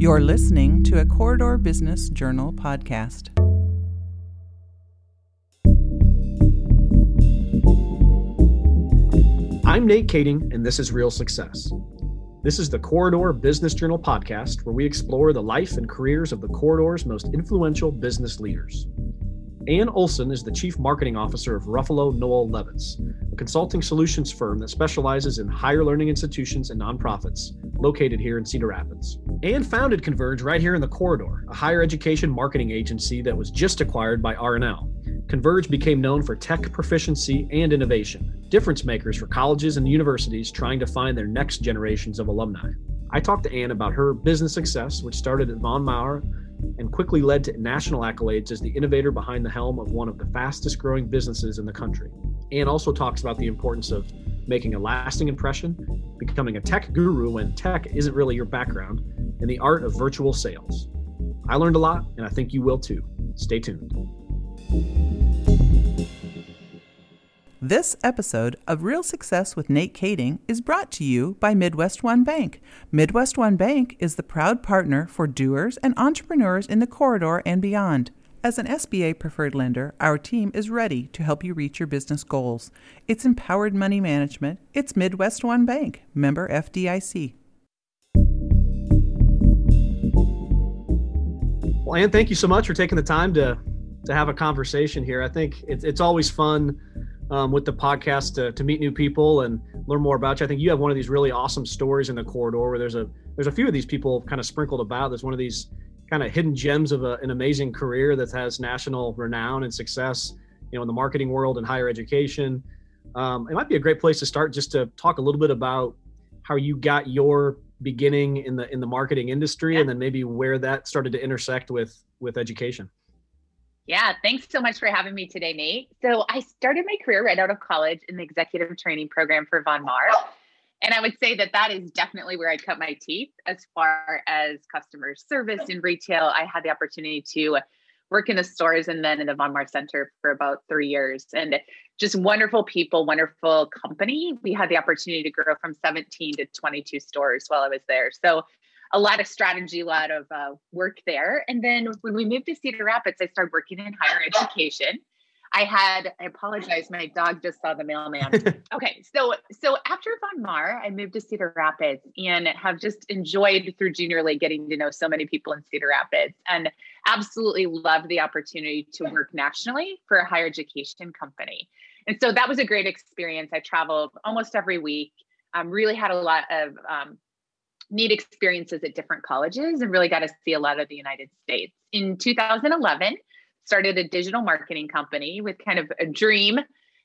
You're listening to a Corridor Business Journal podcast. I'm Nate Kading, and this is Real Success. This is the Corridor Business Journal podcast, where we explore the life and careers of the Corridor's most influential business leaders. Ann Olson is the Chief Marketing Officer of Ruffalo Noel Levitz, a consulting solutions firm that specializes in higher learning institutions and nonprofits located here in Cedar Rapids. Ann founded Converge right here in the corridor, a higher education marketing agency that was just acquired by RNL. Converge became known for tech proficiency and innovation, difference makers for colleges and universities trying to find their next generations of alumni. I talked to Anne about her business success, which started at Von Maur and quickly led to national accolades as the innovator behind the helm of one of the fastest growing businesses in the country. Anne also talks about the importance of making a lasting impression, becoming a tech guru when tech isn't really your background, and the art of virtual sales. I learned a lot, and I think you will too. Stay tuned. This episode of Real Success with Nate Kading is brought to you by MidWestOne Bank. MidWestOne Bank is the proud partner for doers and entrepreneurs in the corridor and beyond. As an SBA preferred lender, our team is ready to help you reach your business goals. It's empowered money management. It's MidWestOne Bank, member FDIC. Well, Ann, thank you so much for taking the time to to have a conversation here. I think it's it's always fun um, with the podcast to, to meet new people and learn more about you. I think you have one of these really awesome stories in the corridor where there's a there's a few of these people kind of sprinkled about. There's one of these kind of hidden gems of a, an amazing career that has national renown and success, you know, in the marketing world and higher education. Um, it might be a great place to start just to talk a little bit about how you got your beginning in the in the marketing industry yeah. and then maybe where that started to intersect with with education yeah, thanks so much for having me today, Nate. So, I started my career right out of college in the executive training program for Von Maur. And I would say that that is definitely where I cut my teeth as far as customer service in retail. I had the opportunity to work in the stores and then in the Von Maur Center for about three years. And just wonderful people, wonderful company. We had the opportunity to grow from 17 to 22 stores while I was there. So a lot of strategy, a lot of uh, work there. And then when we moved to Cedar Rapids, I started working in higher education. I had, I apologize, my dog just saw the mailman. okay, so so after Von Maur, I moved to Cedar Rapids and have just enjoyed through junior league getting to know so many people in Cedar Rapids and absolutely loved the opportunity to work nationally for a higher education company. And so that was a great experience. I traveled almost every week. Um, really had a lot of um, neat experiences at different colleges and really got to see a lot of the United States. In 2011, started a digital marketing company with kind of a dream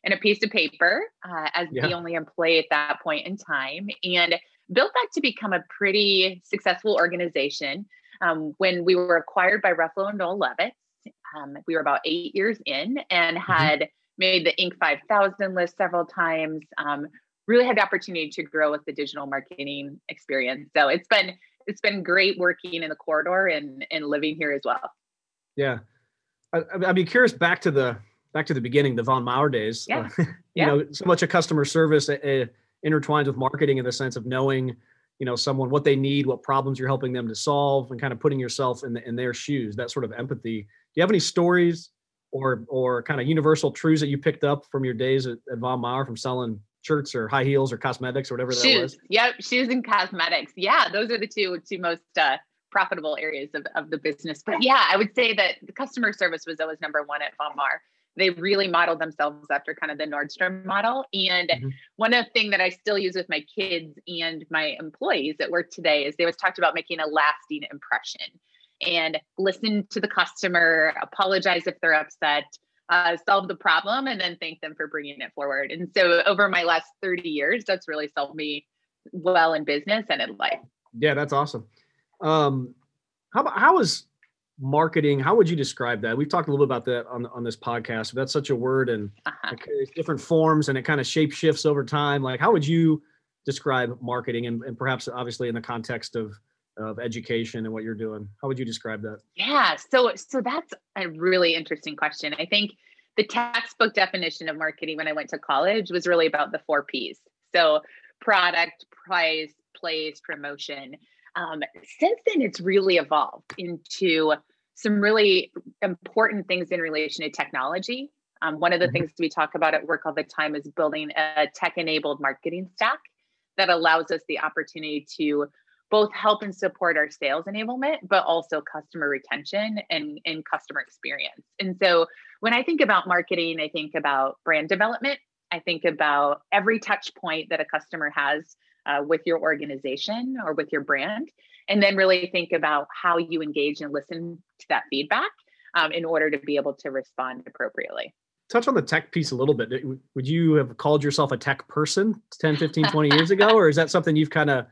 and a piece of paper uh, as yeah. the only employee at that point in time and built that to become a pretty successful organization um, when we were acquired by Ruffalo and Noel Levitz. Um, we were about eight years in and mm-hmm. had mm-hmm. made the Inc. 5000 list several times, um, really had the opportunity to grow with the digital marketing experience. So it's been it's been great working in the corridor and and living here as well. Yeah, I, would be curious back to the back to the beginning, the Von Maur days. Yeah. Uh, you yeah. know, so much of customer service uh, uh, intertwines with marketing in the sense of knowing, you know, someone what they need, what problems you're helping them to solve, and kind of putting yourself in the, in their shoes. That sort of empathy. Do you have any stories or or kind of universal truths that you picked up from your days at, at Von Maur from selling shirts or high heels or cosmetics or whatever shoes. that was? Yep, shoes and cosmetics. Yeah, those are the two two most uh, profitable areas of, of the business. But yeah, I would say that the customer service was always number one at Von Maur. They really modeled themselves after kind of the Nordstrom model. And mm-hmm. one thing that I still use with my kids and my employees at work today is they always talked about making a lasting impression and listen to the customer, apologize if they're upset, uh, solve the problem and then thank them for bringing it forward. And so over my last 30 years, that's really solved me well in business and in life. Yeah, that's awesome. Um, how about, how is marketing? How would you describe that? We've talked a little bit about that on, on this podcast. That's such a word and uh-huh. different forms and it kind of shape shifts over time. Like how would you describe marketing and, and perhaps obviously in the context of of education and what you're doing how would you describe that yeah so so that's a really interesting question i think the textbook definition of marketing when i went to college was really about the four p's so product price place promotion Um, since then, it's really evolved into some really important things in relation to technology. Um, one of the mm-hmm. things we talk about at work all the time is building a tech enabled marketing stack that allows us the opportunity to both help and support our sales enablement, but also customer retention and, and customer experience. And so when I think about marketing, I think about brand development. I think about every touch point that a customer has uh, with your organization or with your brand, and then really think about how you engage and listen to that feedback um, in order to be able to respond appropriately. Touch on the tech piece a little bit. Would you have called yourself a tech person 10, 15, 20 years ago, or is that something you've kind of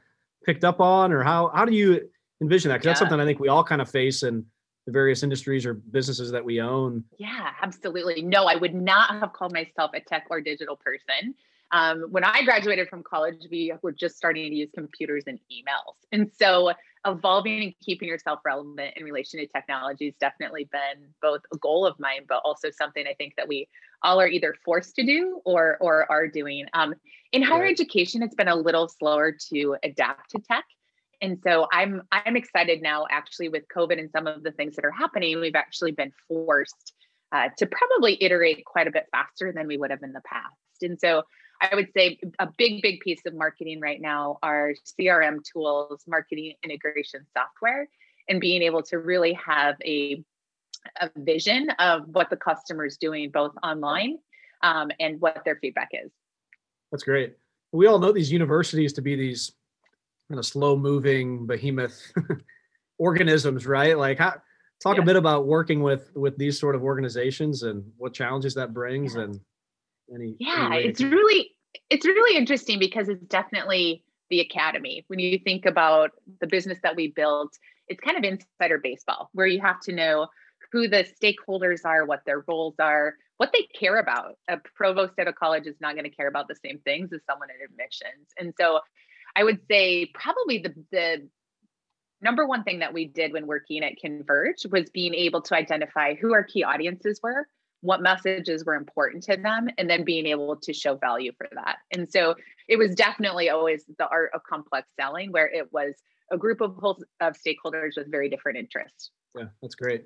picked up on, or how how do you envision that? Because yeah. that's something I think we all kind of face in the various industries or businesses that we own. Yeah, absolutely. No, I would not have called myself a tech or digital person. Um, when I graduated from college, we were just starting to use computers and emails. And so evolving and keeping yourself relevant in relation to technology has definitely been both a goal of mine, but also something I think that we all are either forced to do or or are doing. Um, in higher right. education, it's been a little slower to adapt to tech. And so I'm I'm excited now actually with COVID and some of the things that are happening, we've actually been forced uh, to probably iterate quite a bit faster than we would have in the past. And so I would say a big, big piece of marketing right now are CRM tools, marketing integration software, and being able to really have a, a vision of what the customer is doing both online um, and what their feedback is. That's great. We all know these universities to be these kind of slow moving behemoth organisms, right? Like how, talk yeah. a bit about working with with these sort of organizations and what challenges that brings yeah. and any yeah any it's really it's really interesting because it's definitely the academy. When you think about the business that we built it's kind of insider baseball where you have to know who the stakeholders are what their roles are what they care about. A provost at a college is not going to care about the same things as someone in admissions. And so i would say probably the the number one thing that we did when working at converge was being able to identify who our key audiences were what messages were important to them and then being able to show value for that. And so it was definitely always the art of complex selling where it was a group of, of stakeholders with very different interests. Yeah, that's great.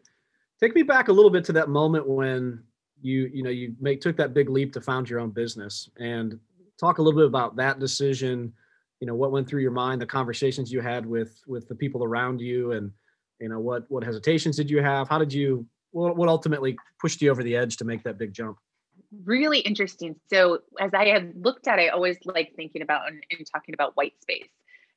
Take me back a little bit to that moment when you you know you make took that big leap to found your own business and talk a little bit about that decision you know what went through your mind the conversations you had with with the people around you and you know what what hesitations did you have how did you what, what ultimately pushed you over the edge to make that big jump? Really interesting. So as I had looked at, I always like thinking about and, and talking about white space,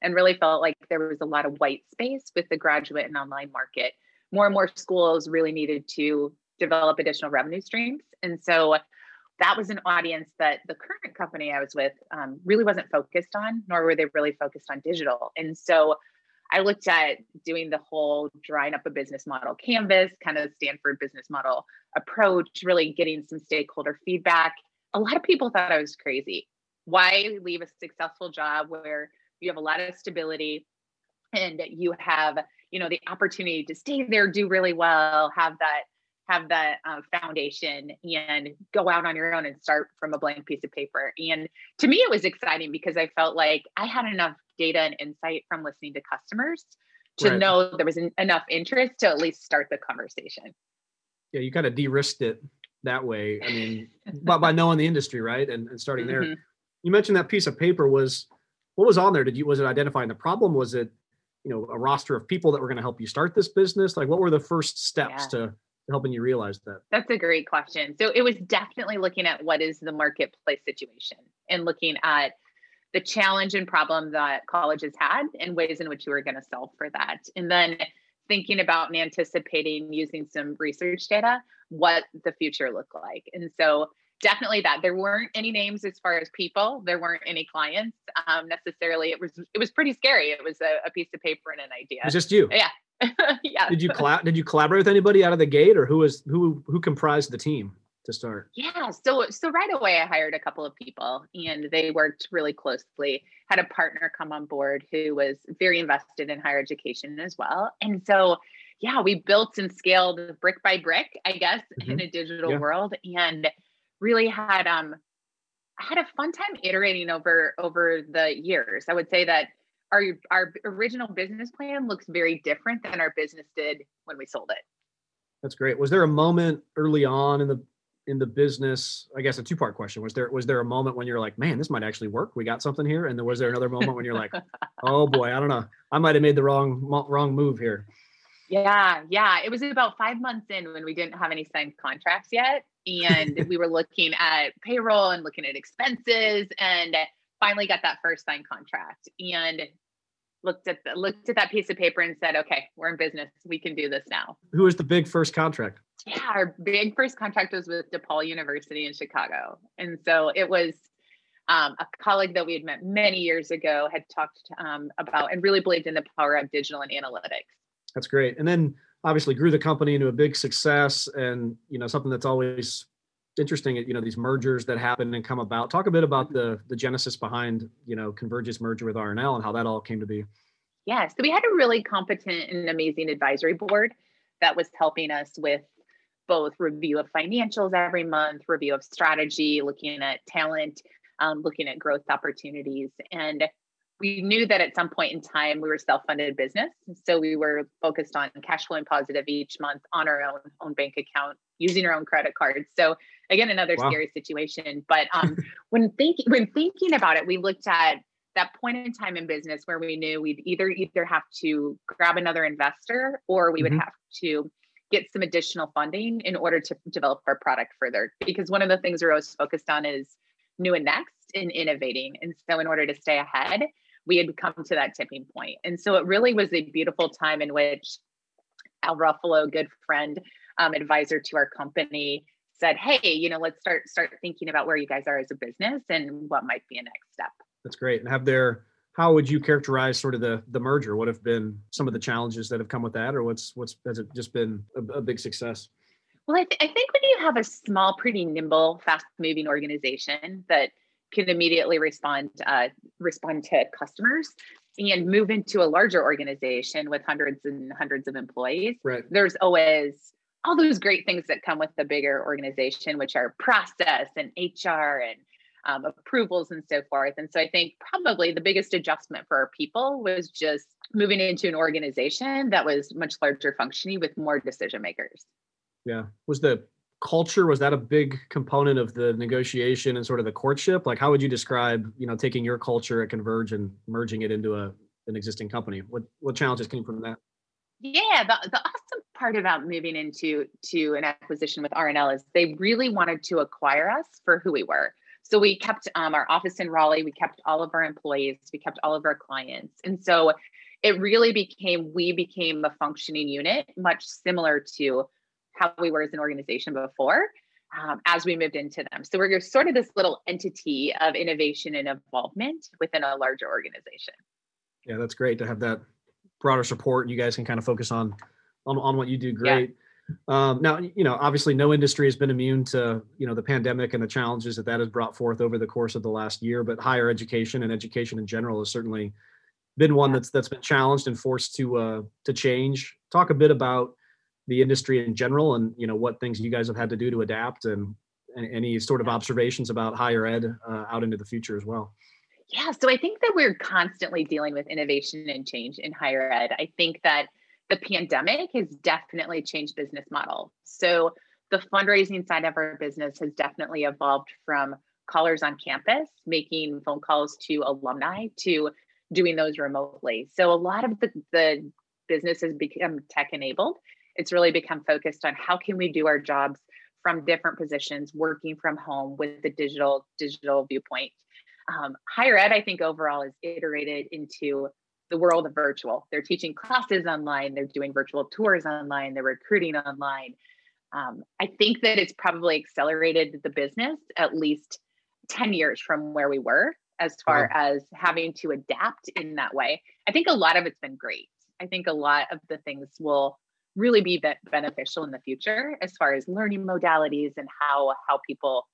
and really felt like there was a lot of white space with the graduate and online market. More and more schools really needed to develop additional revenue streams, and so that was an audience that the current company I was with um, really wasn't focused on, nor were they really focused on digital. And so I looked at doing the whole drawing up a business model canvas, kind of Stanford business model approach, really getting some stakeholder feedback. A lot of people thought I was crazy. Why leave a successful job where you have a lot of stability and you have, you know, the opportunity to stay there, do really well, have that have that uh, foundation and go out on your own and start from a blank piece of paper. And to me, it was exciting because I felt like I had enough data and insight from listening to customers to right. know there was an, enough interest to at least start the conversation. Yeah, you kind of de-risked it that way. I mean, by, by knowing the industry, right, and, and starting there. Mm-hmm. You mentioned that piece of paper was what was on there. Did you was it identifying the problem? Was it you know a roster of people that were going to help you start this business? Like, what were the first steps yeah. to helping you realize that? That's a great question. So it was definitely looking at what is the marketplace situation and looking at the challenge and problem that colleges had and ways in which you were going to solve for that. And then thinking about and anticipating using some research data, what the future looked like. And so definitely that there weren't any names as far as people there weren't any clients um, necessarily. It was it was pretty scary. It was a, a piece of paper and an idea. It was just you. Yeah. Yeah. Did you collab did you collaborate with anybody out of the gate or who was who who comprised the team to start? Yeah, so so right away I hired a couple of people and they worked really closely. Had a partner come on board who was very invested in higher education as well. And so yeah, we built and scaled brick by brick, I guess, mm-hmm. in a digital yeah. world and really had um had a fun time iterating over over the years. I would say that our our original business plan looks very different than our business did when we sold it. That's great. Was there a moment early on in the in the business? I guess a two part question. Was there was there a moment when you're like, man, this might actually work? We got something here. And then was there another moment when you're like, oh boy, I don't know, I might have made the wrong wrong move here. Yeah, yeah. It was about five months in when we didn't have any signed contracts yet, and we were looking at payroll and looking at expenses, and finally got that first signed contract. And looked at the, looked at that piece of paper and said, "Okay, we're in business. We can do this now." Who was the big first contract? Yeah, our big first contract was with DePaul University in Chicago, and so it was um, a colleague that we had met many years ago had talked um, about and really believed in the power of digital and analytics. That's great, and then obviously grew the company into a big success, and you know something that's always interesting you know these mergers that happen and come about. Talk a bit about the the genesis behind you know converge's merger with rnl and how that all came to be. Yeah so we had a really competent and amazing advisory board that was helping us with both review of financials every month review of strategy looking at talent um, looking at growth opportunities and we knew that at some point in time we were self-funded business so we were focused on cash flowing positive each month on our own own bank account using our own credit cards so again another wow. scary situation but um, when thinking when thinking about it we looked at that point in time in business where we knew we'd either either have to grab another investor or we would mm-hmm. have to get some additional funding in order to develop our product further because one of the things we're always focused on is new and next and innovating and so in order to stay ahead we had come to that tipping point. and so it really was a beautiful time in which al ruffalo good friend um, advisor to our company said, "Hey, you know, let's start start thinking about where you guys are as a business and what might be a next step." That's great. And have there how would you characterize sort of the the merger? What have been some of the challenges that have come with that, or what's what's has it just been a, a big success? Well, I, th- I think when you have a small, pretty nimble, fast moving organization that can immediately respond uh, respond to customers and move into a larger organization with hundreds and hundreds of employees, right. there's always all those great things that come with the bigger organization, which are process and HR and um, approvals and so forth. And so I think probably the biggest adjustment for our people was just moving into an organization that was much larger functioning with more decision makers. Yeah. Was the culture was that a big component of the negotiation and sort of the courtship like how would you describe you know taking your culture at converge and merging it into a an existing company what what challenges came from that yeah the, the awesome part about moving into to an acquisition with RNL is they really wanted to acquire us for who we were. So we kept um, our office in Raleigh, we kept all of our employees, we kept all of our clients, and so it really became we became a functioning unit, much similar to how we were as an organization before. Um, as we moved into them. So we're sort of this little entity of innovation and involvement within a larger organization. Yeah, that's great to have that broader support. You guys can kind of focus on on, on what you do great. Yeah. Um, now, you know, obviously, no industry has been immune to you know the pandemic and the challenges that that has brought forth over the course of the last year. But higher education and education in general has certainly been one that's that's been challenged and forced to uh, to change. Talk a bit about the industry in general, and you know what things you guys have had to do to adapt, and, and any sort of observations about higher ed uh, out into the future as well. Yeah, so I think that we're constantly dealing with innovation and change in higher ed. I think that the pandemic has definitely changed business model. So the fundraising side of our business has definitely evolved from callers on campus making phone calls to alumni to doing those remotely. So a lot of the, the business has become tech enabled. It's really become focused on how can we do our jobs from different positions, working from home with the digital digital viewpoint. Um, higher ed, I think overall is iterated into the world of virtual. They're teaching classes online, they're doing virtual tours online, they're recruiting online. Um, I think that it's probably accelerated the business at least 10 years from where we were as far wow. as having to adapt in that way. I think a lot of it's been great. I think a lot of the things will really be beneficial in the future as far as learning modalities and how how people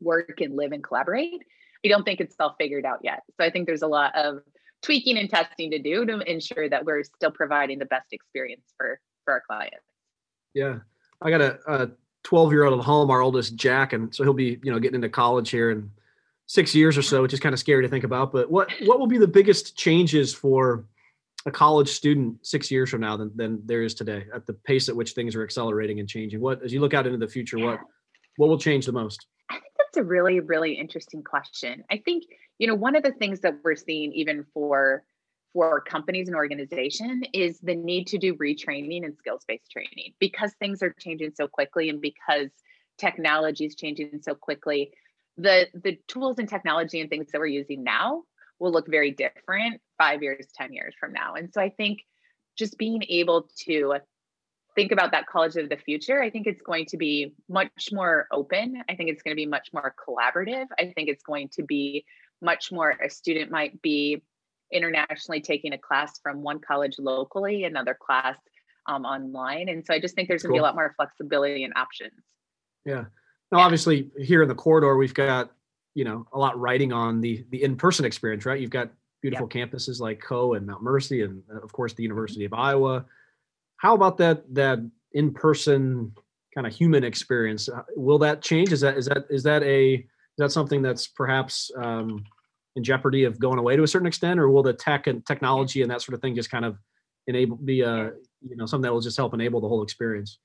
work and live and collaborate. I don't think it's all figured out yet. So I think there's a lot of tweaking and testing to do to ensure that we're still providing the best experience for for our clients. Yeah, I got a, a 12 year old at home, our oldest Jack, and so he'll be you know getting into college here in six years or so, which is kind of scary to think about. But what what will be the biggest changes for a college student six years from now than, than there is today at the pace at which things are accelerating and changing? What as you look out into the future, what what will change the most? I think that's a really, really interesting question. I think, you know, one of the things that we're seeing even for for companies and organization is the need to do retraining and skills-based training because things are changing so quickly and because technology is changing so quickly. The the tools and technology and things that we're using now will look very different five years ten years from now. And so i think just being able to think about that college of the future i think it's going to be much more open. I think it's going to be much more collaborative. I think it's going to be much more a student might be internationally taking a class from one college locally another class um, online and so i just think there's going to be a lot more flexibility and options yeah now, obviously, here in the corridor, we've got you know a lot riding on the the in person experience, right? You've got beautiful yep. campuses like Coe and Mount Mercy, and uh, of course the University of Iowa. How about that that in person kind of human experience? Uh, will that change? Is that is that is that a that something that's perhaps um, in jeopardy of going away to a certain extent, or will the tech and technology and that sort of thing just kind of enable be a you know something that will just help enable the whole experience?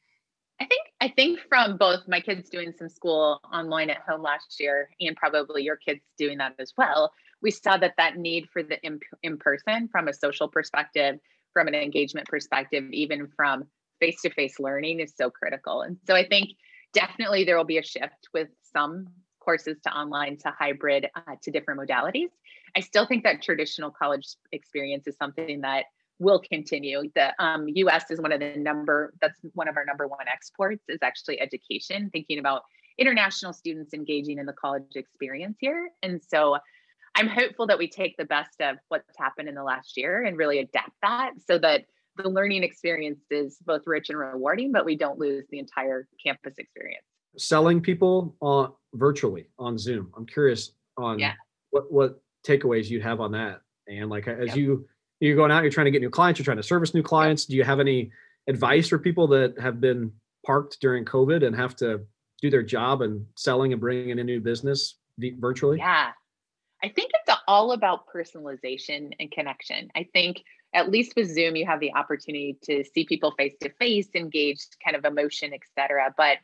I think I think from both my kids doing some school online at home last year and probably your kids doing that as well, we saw that that need for the in, in person from a social perspective, from an engagement perspective, even from face to face learning is so critical. And so I think definitely there will be a shift with some courses to online to hybrid uh, to different modalities. I still think that traditional college experience is something that will continue. The um, U.S. is one of the number that's one of our number one exports is actually education. Thinking about international students engaging in the college experience here, and so I'm hopeful that we take the best of what's happened in the last year and really adapt that so that the learning experience is both rich and rewarding, but we don't lose the entire campus experience. Selling people on virtually on Zoom. I'm curious on yeah. what what takeaways you'd have on that, and like as yep. you you're going out, you're trying to get new clients, you're trying to service new clients. Do you have any advice for people that have been parked during COVID and have to do their job and selling and bringing in a new business virtually? Yeah. I think it's all about personalization and connection. I think at least with Zoom, you have the opportunity to see people face to face, engage kind of emotion, et cetera. But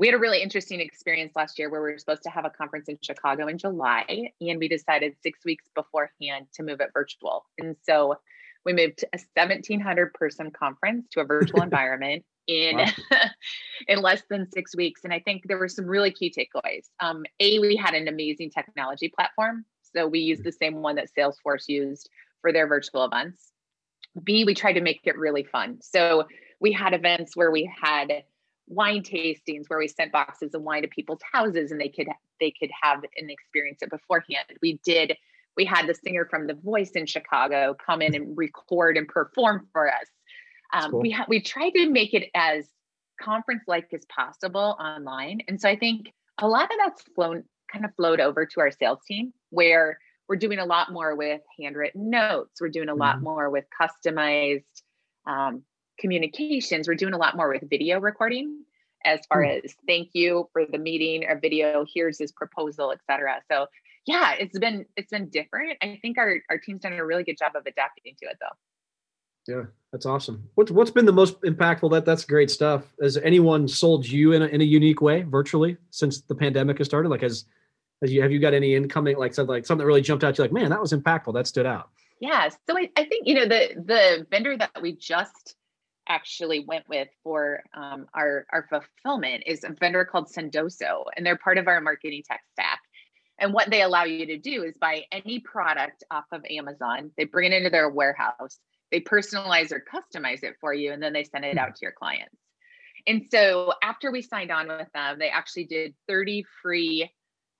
we had a really interesting experience last year where we were supposed to have a conference in Chicago in July, and we decided six weeks beforehand to move it virtual. And so we moved a 1700 person conference to a virtual environment in wow. in less than six weeks. And I think there were some really key takeaways. Um, a, we had an amazing technology platform. So we used the same one that Salesforce used for their virtual events. B, we tried to make it really fun. So we had events where we had wine tastings where we sent boxes of wine to people's houses and they could they could have an experience it beforehand. We did we had the singer from The Voice in Chicago come in and record and perform for us. Um, cool. We ha- we tried to make it as conference like as possible online, and so I think a lot of that's flown kind of flowed over to our sales team where we're doing a lot more with handwritten notes. We're doing a lot mm-hmm. more with customized um, communications, we're doing a lot more with video recording as far mm. as thank you for the meeting or video, here's his proposal, etc. So yeah, it's been it's been different. I think our our team's done a really good job of adapting to it though. Yeah, that's awesome. What's what's been the most impactful? That that's great stuff. Has anyone sold you in a, in a unique way virtually since the pandemic has started? Like, has has you have you got any incoming like said like something that really jumped out you? Like, man, that was impactful. That stood out. Yeah. So I, I think you know the the vendor that we just actually went with for um, our our fulfillment is a vendor called Sendoso, and they're part of our marketing tech stack. And what they allow you to do is buy any product off of Amazon. They bring it into their warehouse. They personalize or customize it for you, and then they send it out to your clients. And so after we signed on with them, they actually did 30 free,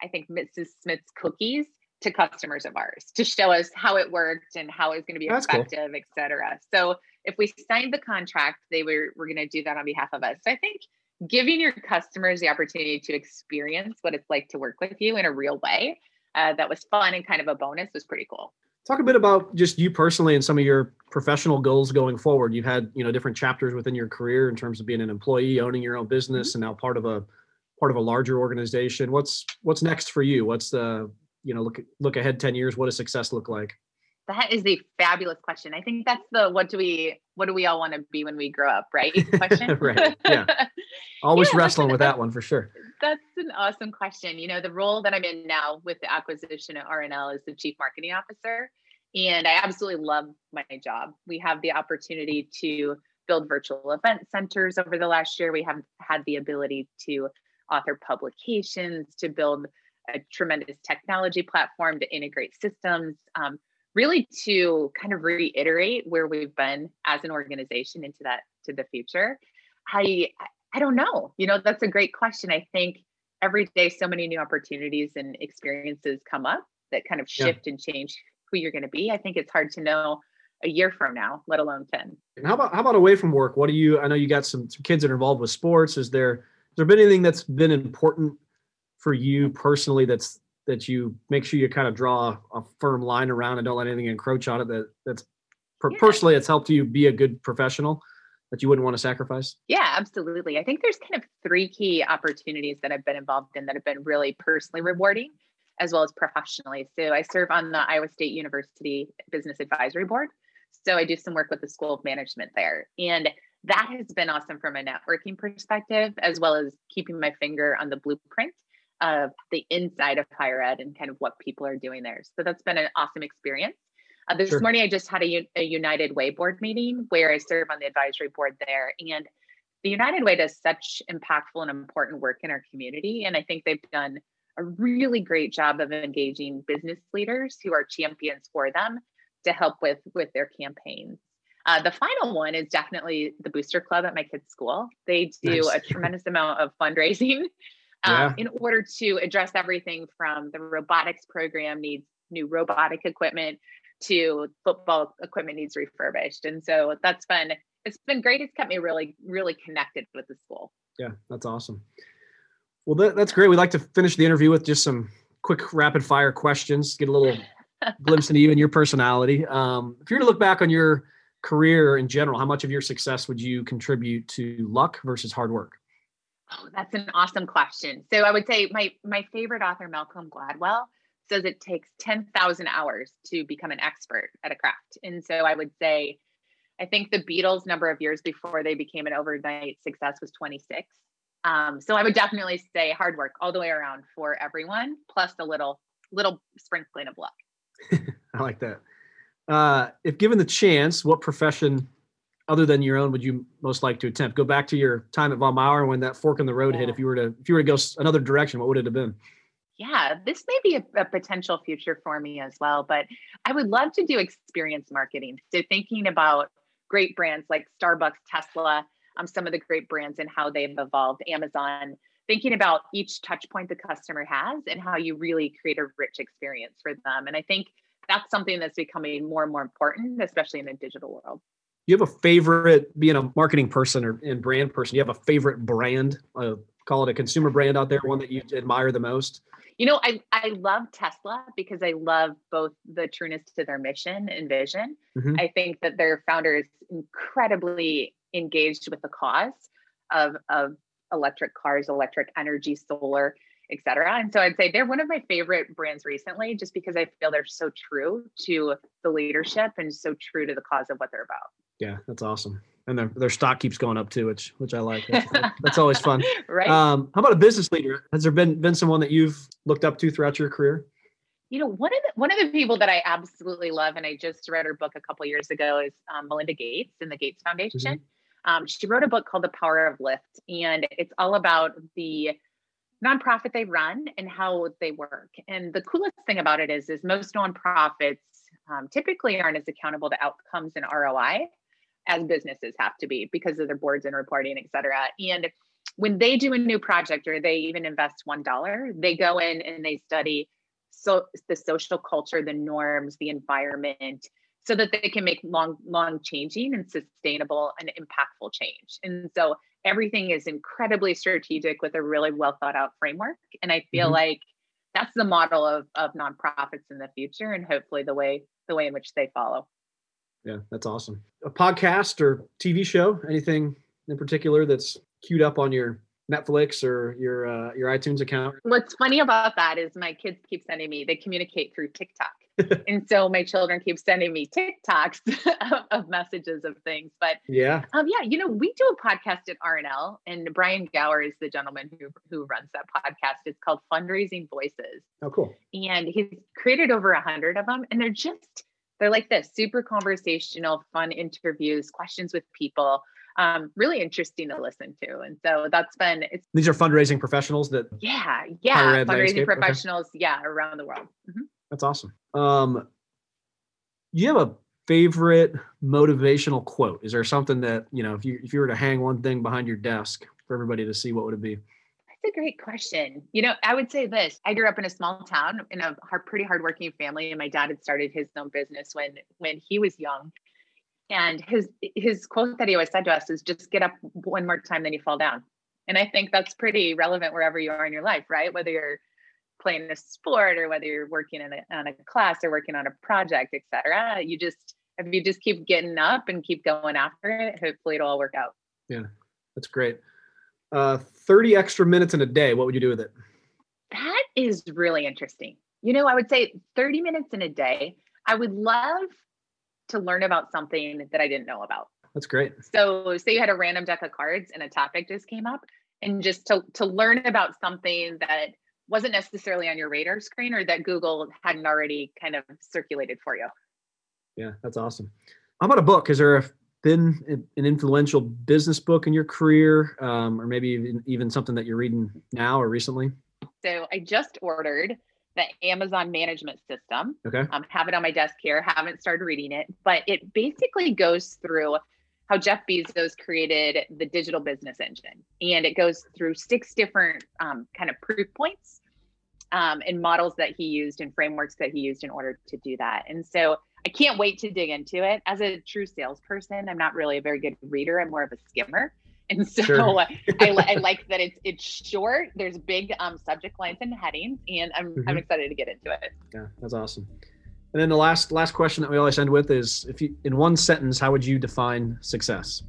I think, Mrs. Smith's cookies to customers of ours to show us how it worked and how it was going to be That's effective, cool. et cetera. So if we signed the contract, they were, were going to do that on behalf of us. So I think giving your customers the opportunity to experience what it's like to work with you in a real way uh, that was fun and kind of a bonus was pretty cool. Talk a bit about just you personally and some of your professional goals going forward. You've had you know different chapters within your career in terms of being an employee, owning your own business, mm-hmm. and now part of a part of a larger organization. What's what's next for you? What's the you know, look look ahead 10 years, what does success look like? That is a fabulous question. I think that's the what do we what do we all want to be when we grow up, right? Question. right. Yeah. Always yeah, wrestling with that one for sure. That's an awesome question. You know, the role that I'm in now with the acquisition at RNL is the chief marketing officer. And I absolutely love my job. We have the opportunity to build virtual event centers over the last year. We have had the ability to author publications, to build a tremendous technology platform, to integrate systems, um, really to kind of reiterate where we've been as an organization into that to the future. I I don't know. You know, that's a great question. I think every day so many new opportunities and experiences come up that kind of shift yeah. and change who you're going to be. I think it's hard to know a year from now, let alone 10. And how about how about away from work? What do you I know you got some, some kids that are involved with sports. Is there has there been anything that's been important for you personally that's that you make sure you kind of draw a firm line around and don't let anything encroach on it that that's yeah. personally it's helped you be a good professional that you wouldn't want to sacrifice? Yeah, absolutely. I think there's kind of three key opportunities that I've been involved in that have been really personally rewarding as well as professionally. So I serve on the Iowa State University Business Advisory Board. So I do some work with the School of Management there. And that has been awesome from a networking perspective, as well as keeping my finger on the blueprint of the inside of higher ed and kind of what people are doing there. So that's been an awesome experience. Uh, this sure. morning, I just had a, a United Way board meeting where I serve on the advisory board there. And the United Way does such impactful and important work in our community. And I think they've done a really great job of engaging business leaders who are champions for them to help with with their campaigns. Uh, the final one is definitely the Booster Club at my kids' school. They do nice. a tremendous amount of fundraising um, yeah. in order to address everything from the robotics program needs new robotic equipment to football equipment needs refurbished. And so that's been it's been great. It's kept me really, really connected with the school. Yeah, that's awesome. Well, that, that's great. We'd like to finish the interview with just some quick rapid fire questions, get a little glimpse into you and your personality. Um, if you were to look back on your career in general, how much of your success would you contribute to luck versus hard work? Oh, that's an awesome question. So I would say my my favorite author, Malcolm Gladwell, says it takes 10,000 hours to become an expert at a craft. And so I would say, I think the Beatles' number of years before they became an overnight success was 26. Um, so I would definitely say hard work all the way around for everyone, plus a little little sprinkling of luck. I like that. Uh, if given the chance, what profession other than your own would you most like to attempt? Go back to your time at Von Maur when that fork in the road yeah. hit. If you were to if you were to go another direction, what would it have been? yeah, this may be a, a, potential future for me as well. But I would love to do experience marketing. So thinking about great brands like Starbucks, Tesla, um, some of the great brands and how they've evolved, Amazon, thinking about each touch point the customer has and how you really create a rich experience for them. And I think that's something that's becoming more and more important, especially in the digital world. You have a favorite, being a marketing person or and brand person, you have a favorite brand, uh, call it a consumer brand out there, one that you admire the most? You know, I, I love Tesla because I love both the trueness to their mission and vision. Mm-hmm. I think that their founder is incredibly engaged with the cause of, of electric cars, electric energy, solar, etc. And so I'd say they're one of my favorite brands recently, just because I feel they're so true to the leadership and so true to the cause of what they're about. Yeah, that's awesome and their, their stock keeps going up too, which which I like. That's, that's always fun. right. Um, how about a business leader? Has there been been someone that you've looked up to throughout your career? You know, one of the one of the people that I absolutely love, and I just read her book a couple years ago, is um, Melinda Gates and the Gates Foundation. Mm-hmm. Um, she wrote a book called The Power of Lift, and it's all about the nonprofit they run and how they work. And the coolest thing about it is, is most nonprofits um, typically aren't as accountable to outcomes and ROI as businesses have to be because of their boards and reporting, et cetera. And when they do a new project or they even invest one dollar, they go in and they study so the social culture, the norms, the environment, so that they can make long, long changing and sustainable and impactful change. And so everything is incredibly strategic with a really well thought out framework. And I feel mm-hmm. like that's the model of, of nonprofits in the future and hopefully the way the way in which they follow. Yeah, that's awesome. A podcast or TV show? Anything in particular that's queued up on your Netflix or your uh, your iTunes account? What's funny about that is my kids keep sending me. They communicate through TikTok. and so my children keep sending me TikToks of, of, messages of things. But yeah, um, yeah, you know, we do a podcast at RNL, and Brian Gawor is the gentleman who who runs that podcast. It's called Fundraising Voices. Oh, cool! And he's created over a hundred of them, and they're just they're like this super conversational, fun interviews, questions with people. Um, really interesting to listen to. And so that's been it's these are fundraising professionals that yeah, yeah, fundraising professionals, okay. yeah, around the world. Mm-hmm. That's awesome. Um, you have a favorite motivational quote? Is there something that you know, if you if you were to hang one thing behind your desk for everybody to see, what would it be? That's a great question. You know, I would say this. I grew up in a small town in a hard, pretty hardworking family, and my dad had started his own business when when he was young. And his his quote that he always said to us is, "Just get up one more time, then you fall down." And I think that's pretty relevant wherever you are in your life, right? Whether you're playing a sport or whether you're working in a, on a class or working on a project, etc. You just if you just keep getting up and keep going after it, hopefully it'll all work out. Yeah, that's great. Uh, 30 extra minutes in a day, what would you do with it? That is really interesting. You know, I would say 30 minutes in a day. I would love to learn about something that I didn't know about. That's great. So, say you had a random deck of cards and a topic just came up, and just to to learn about something that wasn't necessarily on your radar screen or that Google hadn't already kind of circulated for you. Yeah, that's awesome. How about a book? Is there been an influential business book in your career, um, or maybe even, even something that you're reading now or recently? So I just ordered the Amazon Management System. Okay. Um, have it on my desk here. Haven't started reading it, but it basically goes through how Jeff Bezos created the digital business engine. And it goes through six different um, kind of proof points um, and models that he used and frameworks that he used in order to do that. And so I can't wait to dig into it. As a true salesperson, I'm not really a very good reader. I'm more of a skimmer. And so sure. I, I, like that it's it's short. There's big um, subject lines and headings, and I'm mm-hmm. I'm excited to get into it. Yeah, that's awesome. And then the last last question that we always end with is if you in one sentence, how would you define success?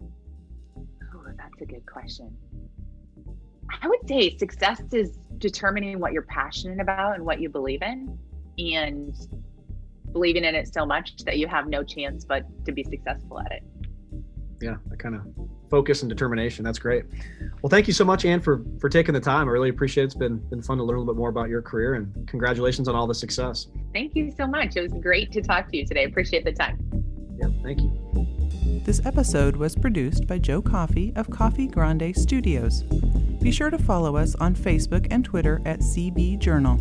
Oh, that's a good question. I would say success is determining what you're passionate about and what you believe in and believing in it so much that you have no chance but to be successful at it. Yeah, that kind of focus and determination. That's great. Well, thank you so much, anne for for taking the time. I really appreciate it. It's been been fun to learn a little bit more about your career and congratulations on all the success. Thank you so much. It was great to talk to you today. Appreciate the time. Yeah, thank you. This episode was produced by Joe coffee of Coffee Grande Studios. Be sure to follow us on Facebook and Twitter at CB Journal.